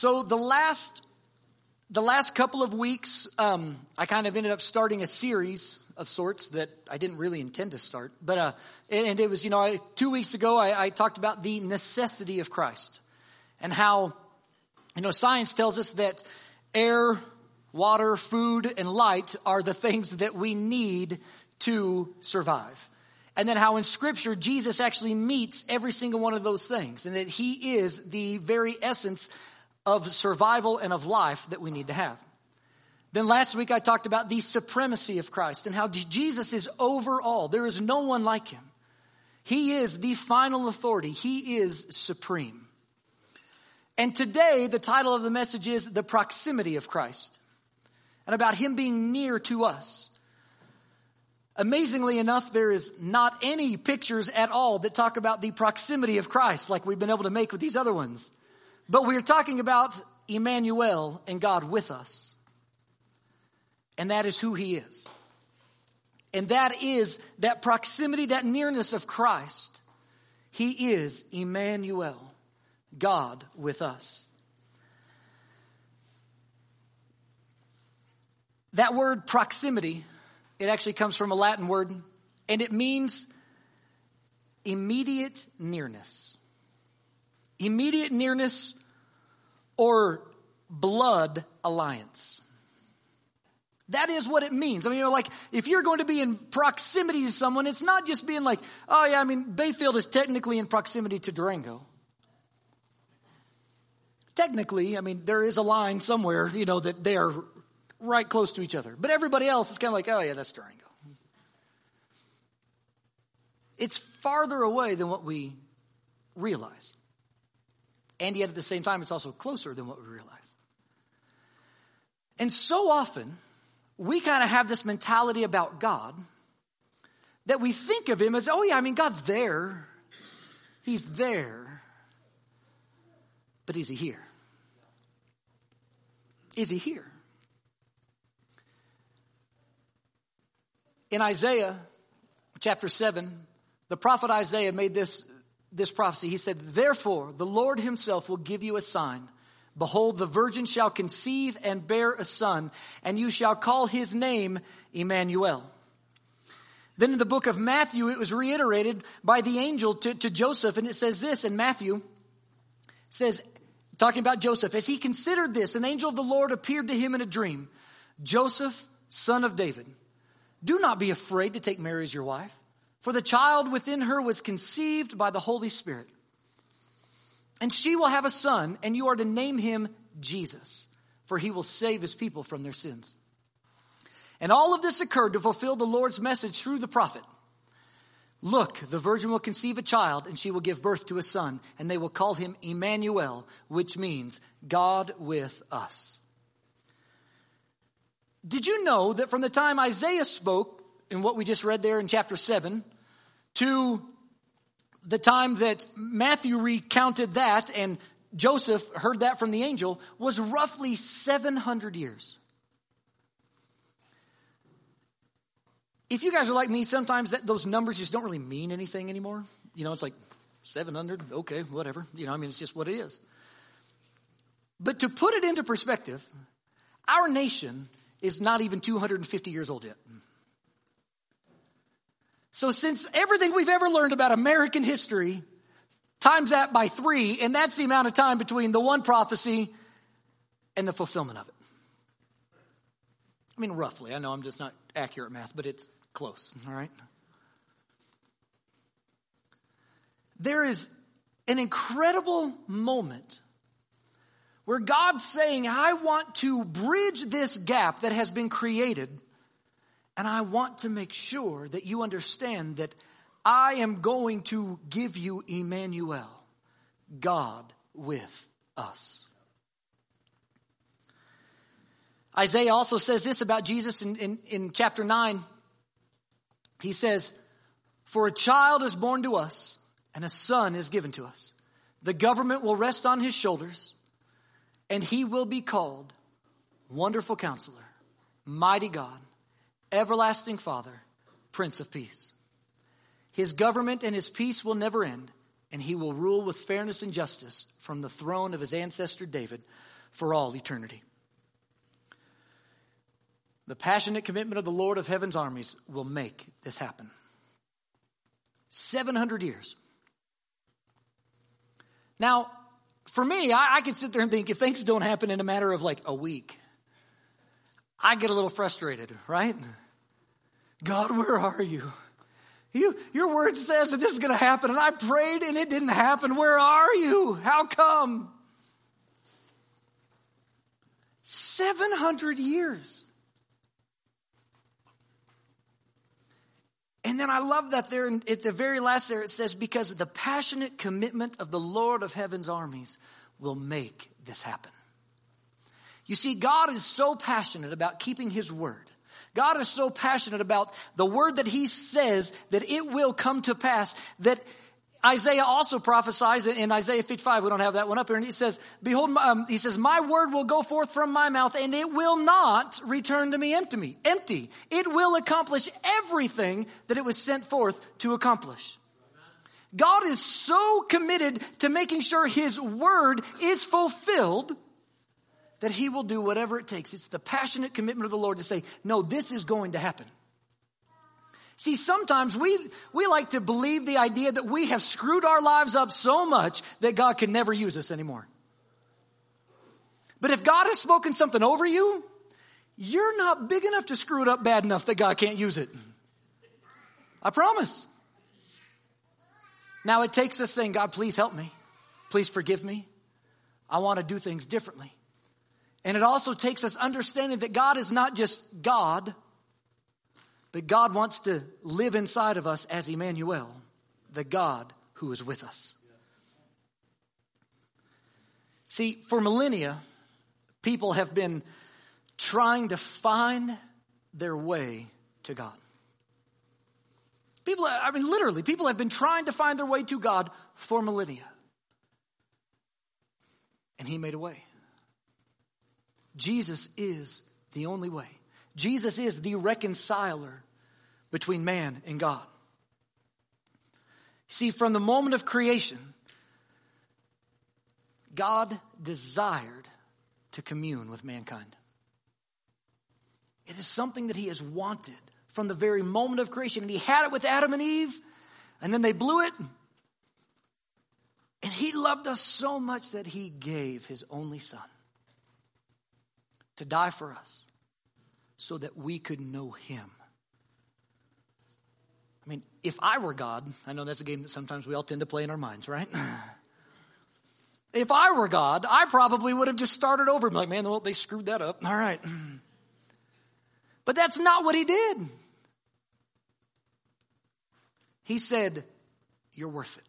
So the last the last couple of weeks, um, I kind of ended up starting a series of sorts that I didn't really intend to start. But uh, and it was you know I, two weeks ago I, I talked about the necessity of Christ and how you know science tells us that air, water, food, and light are the things that we need to survive. And then how in scripture Jesus actually meets every single one of those things and that he is the very essence of survival and of life that we need to have. Then last week I talked about the supremacy of Christ and how Jesus is over all. There is no one like him. He is the final authority. He is supreme. And today the title of the message is the proximity of Christ and about him being near to us. Amazingly enough, there is not any pictures at all that talk about the proximity of Christ like we've been able to make with these other ones. But we're talking about Emmanuel and God with us. And that is who he is. And that is that proximity, that nearness of Christ. He is Emmanuel, God with us. That word proximity it actually comes from a Latin word, and it means immediate nearness. Immediate nearness or blood alliance. That is what it means. I mean, like, if you're going to be in proximity to someone, it's not just being like, oh yeah, I mean, Bayfield is technically in proximity to Durango. Technically, I mean, there is a line somewhere, you know, that they are right close to each other. But everybody else is kind of like, oh yeah, that's Durango. It's farther away than what we realize. And yet at the same time, it's also closer than what we realize. And so often, we kind of have this mentality about God that we think of Him as, oh yeah, I mean, God's there. He's there. But is He here? Is He here? In Isaiah chapter 7, the prophet Isaiah made this, this prophecy. He said, Therefore, the Lord himself will give you a sign. Behold, the virgin shall conceive and bear a son, and you shall call his name Emmanuel. Then in the book of Matthew, it was reiterated by the angel to, to Joseph, and it says this in Matthew, says, talking about Joseph, as he considered this, an angel of the Lord appeared to him in a dream. Joseph, son of David, do not be afraid to take Mary as your wife, for the child within her was conceived by the Holy Spirit. And she will have a son, and you are to name him Jesus, for he will save his people from their sins. And all of this occurred to fulfill the Lord's message through the prophet. Look, the virgin will conceive a child, and she will give birth to a son, and they will call him Emmanuel, which means God with us. Did you know that from the time Isaiah spoke, in what we just read there in chapter 7, to the time that Matthew recounted that and Joseph heard that from the angel was roughly 700 years. If you guys are like me, sometimes that, those numbers just don't really mean anything anymore. You know, it's like 700, okay, whatever. You know, I mean, it's just what it is. But to put it into perspective, our nation is not even 250 years old yet. So since everything we've ever learned about American history times that by three, and that's the amount of time between the one prophecy and the fulfillment of it. I mean, roughly. I know I'm just not accurate math, but it's close, all right? There is an incredible moment where God's saying, I want to bridge this gap that has been created, and I want to make sure that you understand that I am going to give you Emmanuel, God with us. Isaiah also says this about Jesus in, in, in chapter 9. He says, For a child is born to us, and a son is given to us. The government will rest on his shoulders and he will be called Wonderful Counselor, Mighty God, Everlasting Father, Prince of Peace. His government and his peace will never end, and he will rule with fairness and justice from the throne of his ancestor David for all eternity. The passionate commitment of the Lord of heaven's armies will make this happen. 700 years. Now, for me, I, I can sit there and think if things don't happen in a matter of like a week, I get a little frustrated, right? God, where are you? You, your word says that this is going to happen, and I prayed and it didn't happen. Where are you? How come? 700 years. And then I love that there at the very last there it says, because the passionate commitment of the Lord of heaven's armies will make this happen. You see, God is so passionate about keeping his word God is so passionate about the word that he says that it will come to pass that Isaiah also prophesies in Isaiah 55. We don't have that one up here. And he says, behold, um, he says, my word will go forth from my mouth and it will not return to me empty, empty. It will accomplish everything that it was sent forth to accomplish. God is so committed to making sure his word is fulfilled that he will do whatever it takes. It's the passionate commitment of the Lord to say, no, this is going to happen. See, sometimes we, we like to believe the idea that we have screwed our lives up so much that God can never use us anymore. But if God has spoken something over you, you're not big enough to screw it up bad enough that God can't use it. I promise. Now it takes us saying, God, please help me. Please forgive me. I want to do things differently. And it also takes us understanding that God is not just God, but God wants to live inside of us as Emmanuel, the God who is with us. See, for millennia, people have been trying to find their way to God. People, I mean, literally, people have been trying to find their way to God for millennia. And He made a way. Jesus is the only way. Jesus is the reconciler between man and God. See, from the moment of creation, God desired to commune with mankind. It is something that He has wanted from the very moment of creation. And He had it with Adam and Eve, and then they blew it. And He loved us so much that He gave His only Son to die for us so that we could know him. I mean, if I were God, I know that's a game that sometimes we all tend to play in our minds, right? if I were God, I probably would have just started over and like, man, well, they screwed that up. All right. But that's not what he did. He said, You're worth it.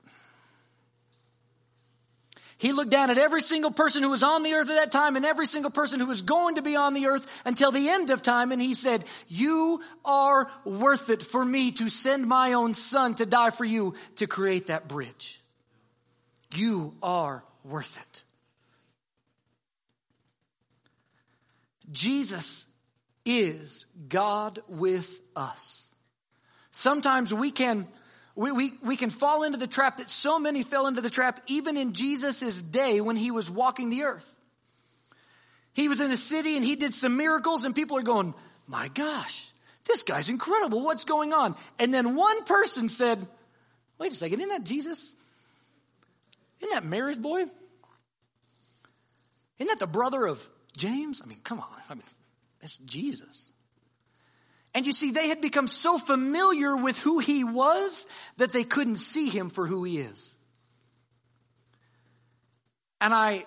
He looked down at every single person who was on the earth at that time and every single person who was going to be on the earth until the end of time. And he said, you are worth it for me to send my own son to die for you to create that bridge. You are worth it. Jesus is God with us. Sometimes we can we, we, we can fall into the trap that so many fell into the trap even in Jesus' day when he was walking the earth. He was in a city and he did some miracles and people are going, my gosh, this guy's incredible. What's going on? And then one person said, wait a second, isn't that Jesus? Isn't that Mary's boy? Isn't that the brother of James? I mean, come on. I mean, it's Jesus. And you see, they had become so familiar with who he was that they couldn't see him for who he is. And I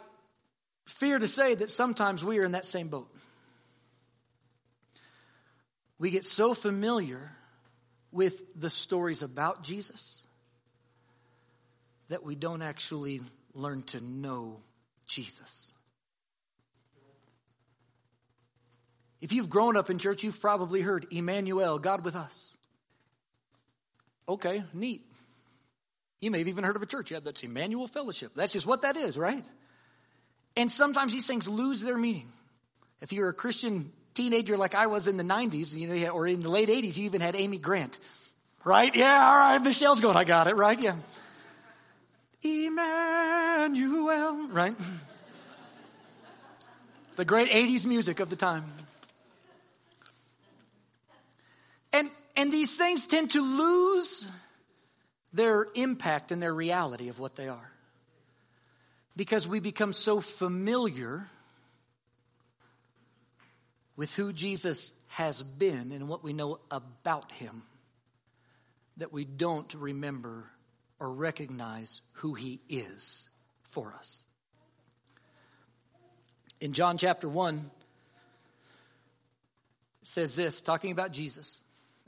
fear to say that sometimes we are in that same boat. We get so familiar with the stories about Jesus that we don't actually learn to know Jesus. If you've grown up in church, you've probably heard Emmanuel, God with us. Okay, neat. You may have even heard of a church. Yeah, that's Emmanuel Fellowship. That's just what that is, right? And sometimes these things lose their meaning. If you're a Christian teenager like I was in the 90s, you know, or in the late 80s, you even had Amy Grant. Right? Yeah, all right. Michelle's going, I got it, right? Yeah. Emmanuel, right? the great 80s music of the time. And, these things tend to lose their impact and their reality of what they are. Because we become so familiar with who Jesus has been and what we know about him that we don't remember or recognize who he is for us. In John chapter 1, it says this, talking about Jesus.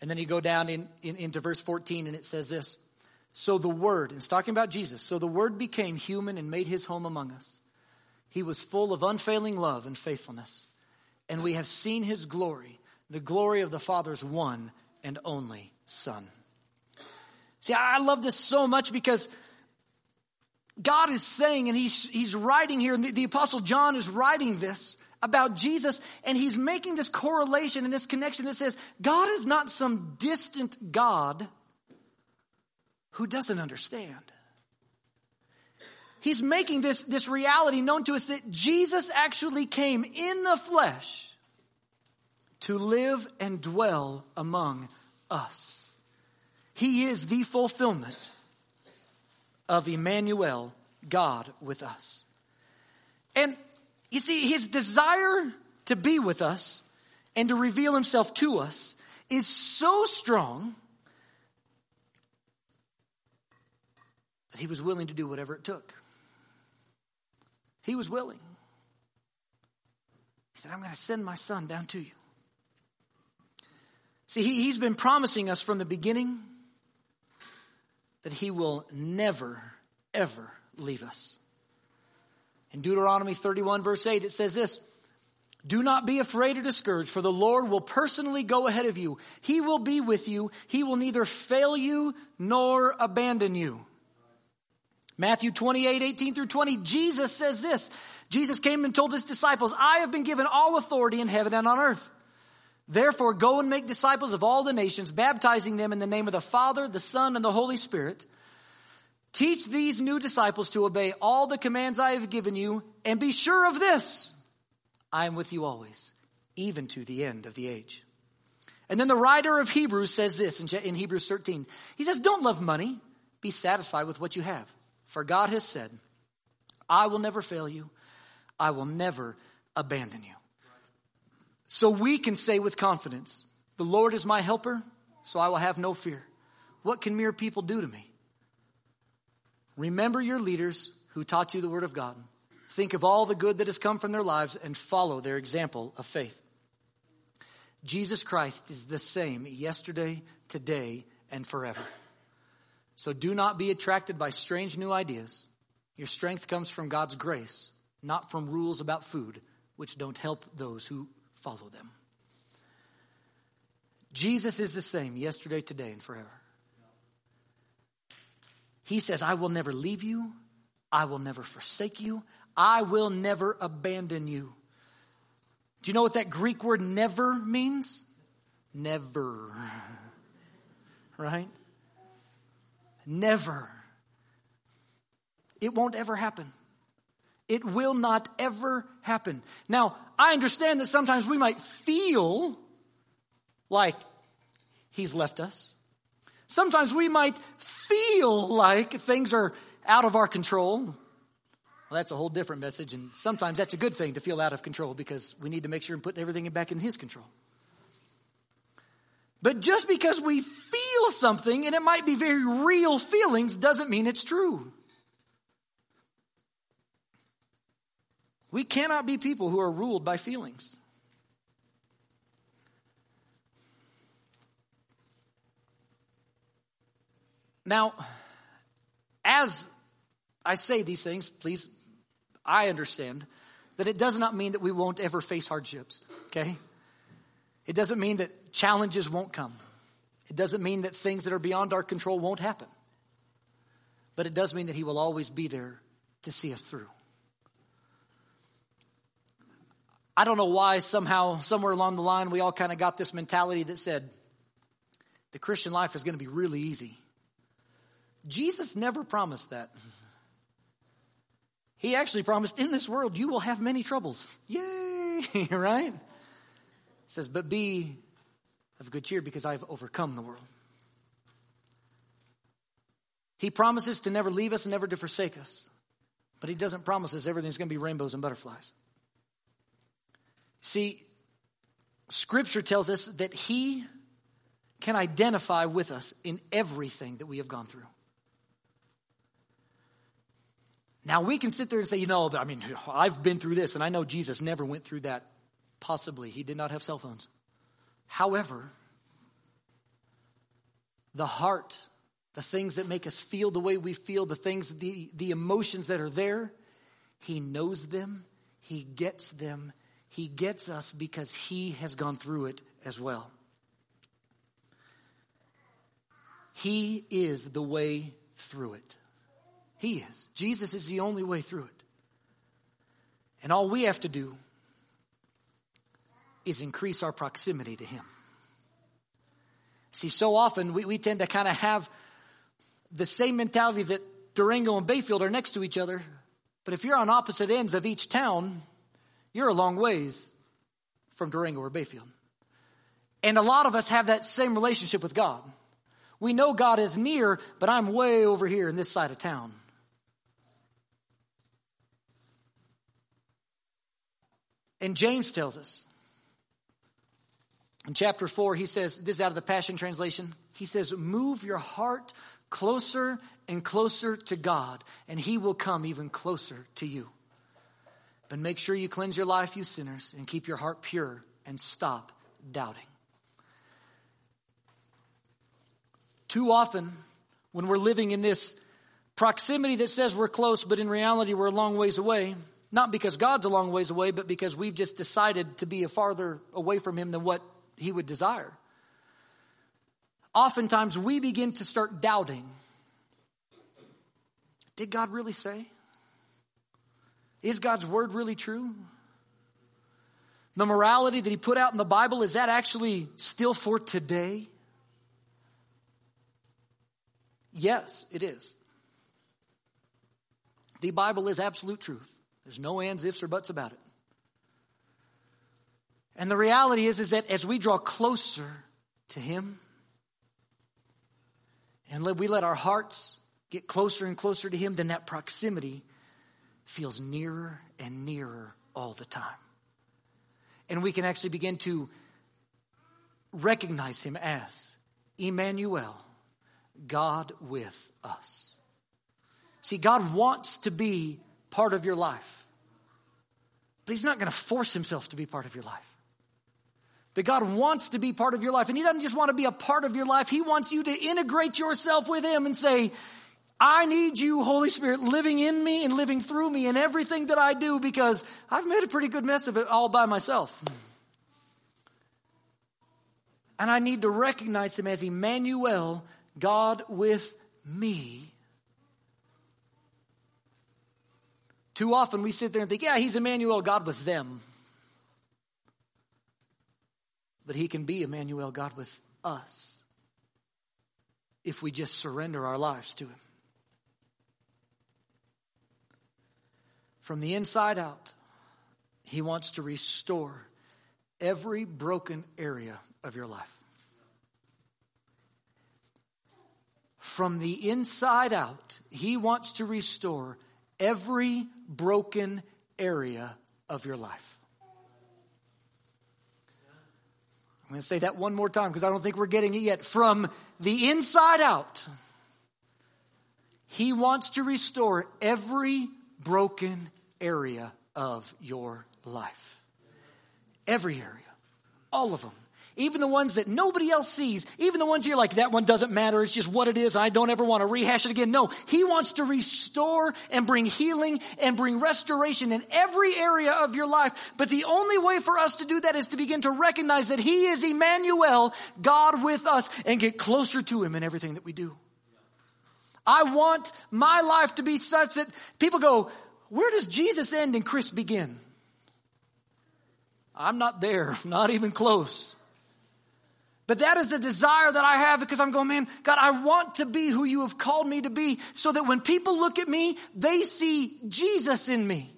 And then you go down in, in, into verse 14, and it says this So the Word, it's talking about Jesus, so the Word became human and made his home among us. He was full of unfailing love and faithfulness, and we have seen his glory, the glory of the Father's one and only Son. See, I love this so much because God is saying, and he's, he's writing here, and the, the Apostle John is writing this about Jesus, and he's making this correlation and this connection that says God is not some distant God who doesn't understand. He's making this, this reality known to us that Jesus actually came in the flesh to live and dwell among us. He is the fulfillment of Emmanuel, God with us. And you see, his desire to be with us and to reveal himself to us is so strong that he was willing to do whatever it took. He was willing. He said, I'm going to send my son down to you. See, he, he's been promising us from the beginning that he will never, ever leave us. In Deuteronomy 31, verse 8, it says this Do not be afraid or discouraged, for the Lord will personally go ahead of you. He will be with you. He will neither fail you nor abandon you. Matthew 28, 18 through 20, Jesus says this. Jesus came and told his disciples, I have been given all authority in heaven and on earth. Therefore, go and make disciples of all the nations, baptizing them in the name of the Father, the Son, and the Holy Spirit. Teach these new disciples to obey all the commands I have given you, and be sure of this I am with you always, even to the end of the age. And then the writer of Hebrews says this in Hebrews 13. He says, Don't love money, be satisfied with what you have. For God has said, I will never fail you, I will never abandon you. So we can say with confidence, The Lord is my helper, so I will have no fear. What can mere people do to me? Remember your leaders who taught you the word of God. Think of all the good that has come from their lives and follow their example of faith. Jesus Christ is the same yesterday, today, and forever. So do not be attracted by strange new ideas. Your strength comes from God's grace, not from rules about food, which don't help those who follow them. Jesus is the same yesterday, today, and forever. He says, I will never leave you. I will never forsake you. I will never abandon you. Do you know what that Greek word never means? Never. Right? Never. It won't ever happen. It will not ever happen. Now, I understand that sometimes we might feel like He's left us. Sometimes we might feel like things are out of our control. Well, that's a whole different message, and sometimes that's a good thing to feel out of control because we need to make sure and put everything back in His control. But just because we feel something, and it might be very real feelings, doesn't mean it's true. We cannot be people who are ruled by feelings. Now, as I say these things, please, I understand that it does not mean that we won't ever face hardships, okay? It doesn't mean that challenges won't come. It doesn't mean that things that are beyond our control won't happen. But it does mean that He will always be there to see us through. I don't know why somehow, somewhere along the line, we all kind of got this mentality that said the Christian life is going to be really easy. Jesus never promised that. He actually promised, in this world you will have many troubles. Yay, right? He says, but be of good cheer because I've overcome the world. He promises to never leave us and never to forsake us. But he doesn't promise us everything's going to be rainbows and butterflies. See, scripture tells us that he can identify with us in everything that we have gone through. Now we can sit there and say, you know, but I mean, I've been through this and I know Jesus never went through that. Possibly. He did not have cell phones. However, the heart, the things that make us feel the way we feel, the things, the, the emotions that are there, He knows them, He gets them, He gets us because He has gone through it as well. He is the way through it. He is. Jesus is the only way through it. And all we have to do is increase our proximity to Him. See, so often we, we tend to kind of have the same mentality that Durango and Bayfield are next to each other. But if you're on opposite ends of each town, you're a long ways from Durango or Bayfield. And a lot of us have that same relationship with God. We know God is near, but I'm way over here in this side of town. And James tells us in chapter 4, he says, this is out of the Passion Translation. He says, Move your heart closer and closer to God, and he will come even closer to you. But make sure you cleanse your life, you sinners, and keep your heart pure and stop doubting. Too often, when we're living in this proximity that says we're close, but in reality we're a long ways away, not because God's a long ways away, but because we've just decided to be a farther away from Him than what He would desire. Oftentimes we begin to start doubting. Did God really say? Is God's word really true? The morality that He put out in the Bible, is that actually still for today? Yes, it is. The Bible is absolute truth. There's no ands, ifs, or buts about it. And the reality is, is that as we draw closer to Him, and we let our hearts get closer and closer to Him, then that proximity feels nearer and nearer all the time. And we can actually begin to recognize Him as Emmanuel, God with us. See, God wants to be part of your life. But He's not going to force Himself to be part of your life. But God wants to be part of your life. And He doesn't just want to be a part of your life, He wants you to integrate yourself with Him and say, I need you, Holy Spirit, living in me and living through me in everything that I do because I've made a pretty good mess of it all by myself. And I need to recognize Him as Emmanuel, God with me Too often we sit there and think, yeah, he's Emmanuel, God with them. But he can be Emmanuel, God with us, if we just surrender our lives to him. From the inside out, he wants to restore every broken area of your life. From the inside out, he wants to restore every broken area of your life. I'm going to say that one more time because I don't think we're getting it yet. From the inside out, He wants to restore every broken area of your life. Every area. All of them. Even the ones that nobody else sees, even the ones you're like, that one doesn't matter, it's just what it is, I don't ever want to rehash it again. No, He wants to restore and bring healing and bring restoration in every area of your life. But the only way for us to do that is to begin to recognize that He is Emmanuel, God with us, and get closer to Him in everything that we do. I want my life to be such that people go, where does Jesus end and Chris begin? I'm not there, not even close. But that is a desire that I have because I'm going, man, God, I want to be who you have called me to be so that when people look at me, they see Jesus in me.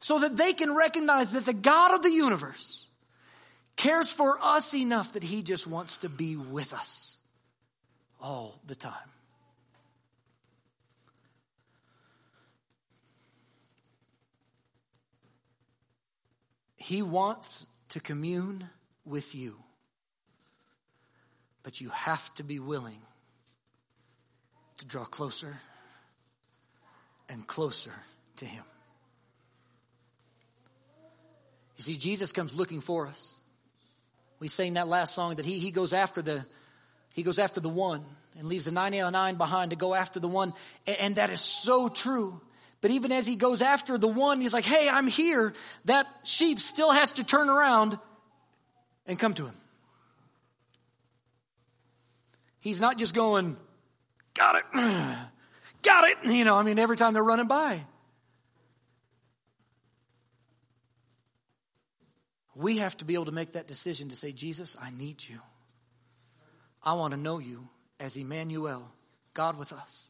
So that they can recognize that the God of the universe cares for us enough that he just wants to be with us all the time. He wants to commune with you. But you have to be willing to draw closer and closer to Him. You see, Jesus comes looking for us. We sang that last song that he, he goes after the he goes after the one and leaves the 99 behind to go after the one. And, and that is so true. But even as he goes after the one, he's like, hey, I'm here. That sheep still has to turn around and come to him. He's not just going, got it, got it. You know, I mean, every time they're running by. We have to be able to make that decision to say, Jesus, I need you. I want to know you as Emmanuel, God with us.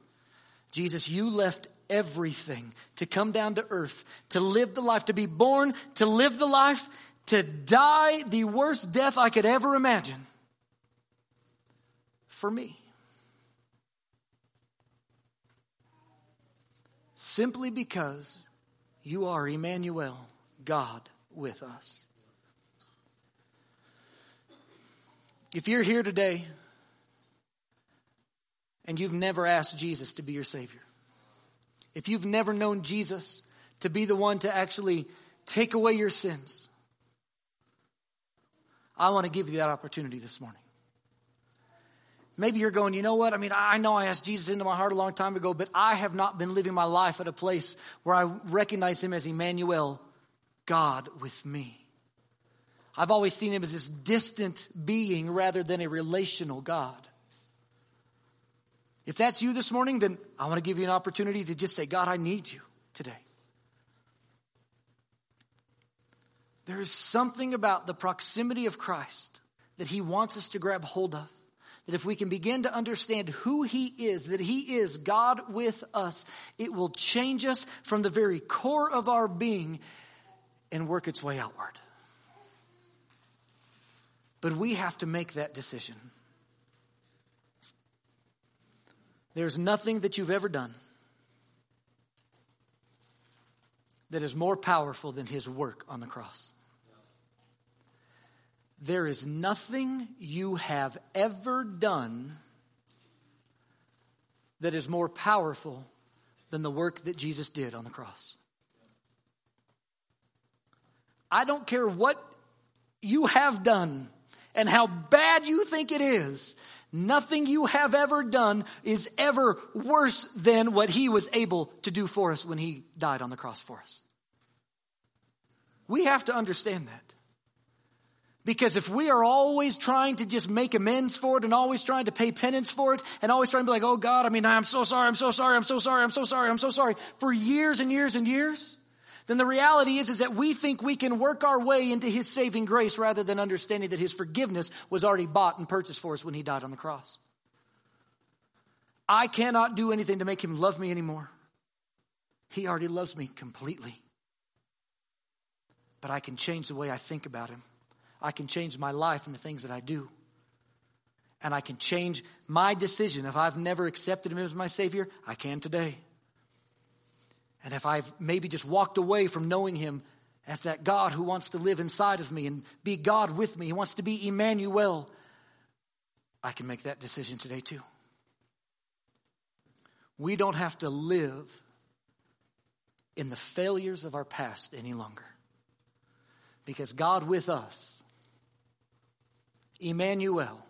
Jesus, you left everything to come down to earth, to live the life, to be born, to live the life, to die the worst death I could ever imagine for me. Simply because you are Emmanuel, God with us. If you're here today and you've never asked Jesus to be your Savior, if you've never known Jesus to be the one to actually take away your sins, I want to give you that opportunity this morning. Maybe you're going, you know what? I mean, I know I asked Jesus into my heart a long time ago, but I have not been living my life at a place where I recognize him as Emmanuel, God with me. I've always seen him as this distant being rather than a relational God. If that's you this morning, then I want to give you an opportunity to just say, God, I need you today. There is something about the proximity of Christ that he wants us to grab hold of that if we can begin to understand who He is, that He is God with us, it will change us from the very core of our being and work its way outward. But we have to make that decision. There's nothing that you've ever done that is more powerful than His work on the cross. There is nothing you have ever done that is more powerful than the work that Jesus did on the cross. I don't care what you have done and how bad you think it is. Nothing you have ever done is ever worse than what he was able to do for us when he died on the cross for us. We have to understand that. Because if we are always trying to just make amends for it and always trying to pay penance for it and always trying to be like, oh God, I mean, I'm so sorry, I'm so sorry, I'm so sorry, I'm so sorry, I'm so sorry for years and years and years, then the reality is, is that we think we can work our way into His saving grace rather than understanding that His forgiveness was already bought and purchased for us when He died on the cross. I cannot do anything to make Him love me anymore. He already loves me completely. But I can change the way I think about Him. I can change my life and the things that I do. And I can change my decision. If I've never accepted Him as my Savior, I can today. And if I've maybe just walked away from knowing Him as that God who wants to live inside of me and be God with me, He wants to be Emmanuel, I can make that decision today too. We don't have to live in the failures of our past any longer. Because God with us Emmanuel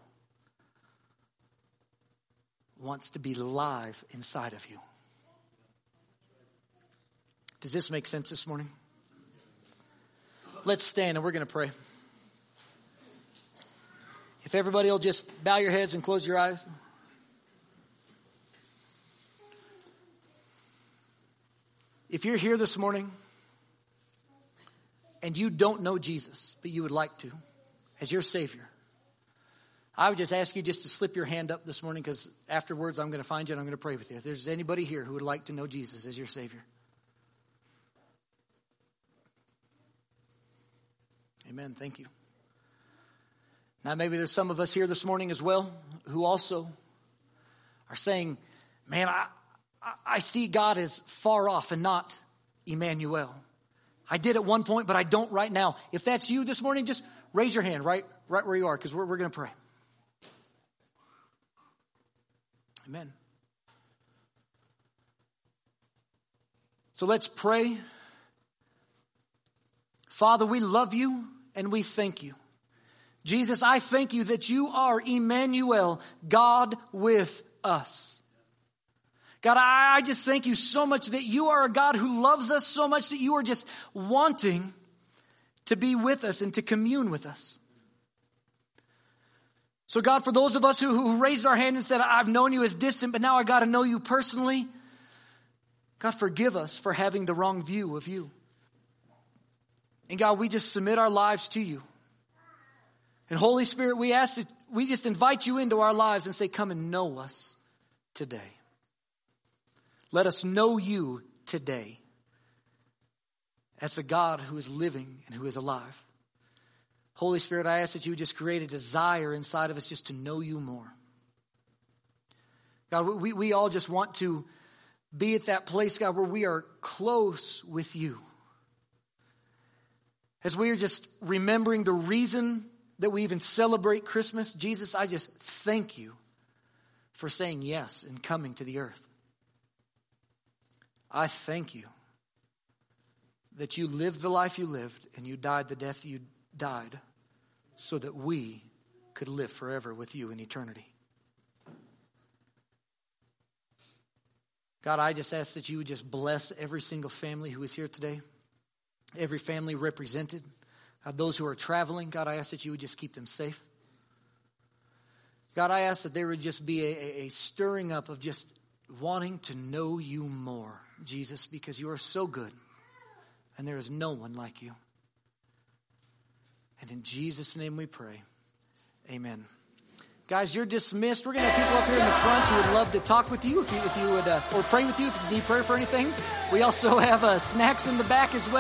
wants to be live inside of you. Does this make sense this morning? Let's stand and we're going to pray. If everybody will just bow your heads and close your eyes. If you're here this morning and you don't know Jesus, but you would like to as your Savior, I would just ask you just to slip your hand up this morning because afterwards I'm going to find you and I'm going to pray with you. If there's anybody here who would like to know Jesus as your Savior. Amen. Thank you. Now, maybe there's some of us here this morning as well who also are saying, Man, I, I see God as far off and not Emmanuel. I did at one point, but I don't right now. If that's you this morning, just raise your hand right, right where you are because we're, we're going to pray. Amen. So let's pray. Father, we love you and we thank you. Jesus, I thank you that you are Emmanuel, God with us. God, I, just thank you so much that you are a God who loves us so much that you are just wanting to be with us and to commune with us. So God, for those of us who, who raised our hand and said, I've known you as distant, but now I got to know you personally, God, forgive us for having the wrong view of you. And God, we just submit our lives to you. And Holy Spirit, we ask that we just invite you into our lives and say, come and know us today. Let us know you today as a God who is living and who is alive. Holy Spirit, I ask that you would just create a desire inside of us just to know you more. God, we, we all just want to be at that place, God, where we are close with you. As we are just remembering the reason that we even celebrate Christmas, Jesus, I just thank you for saying yes and coming to the earth. I thank you that you lived the life you lived and you died the death you died so that we could live forever with you in eternity. God, I just ask that you would just bless every single family who is here today, every family represented. God, those who are traveling, God, I ask that you would just keep them safe. God, I ask that there would just be a, a, stirring up of just wanting to know you more, Jesus, because you are so good and there is no one like you. And in Jesus' name we pray. Amen. Guys, you're dismissed. We're going to have people up here in the front who would love to talk with you if you, if you would, uh, or pray with you if you need prayer for anything. We also have uh, snacks in the back as well.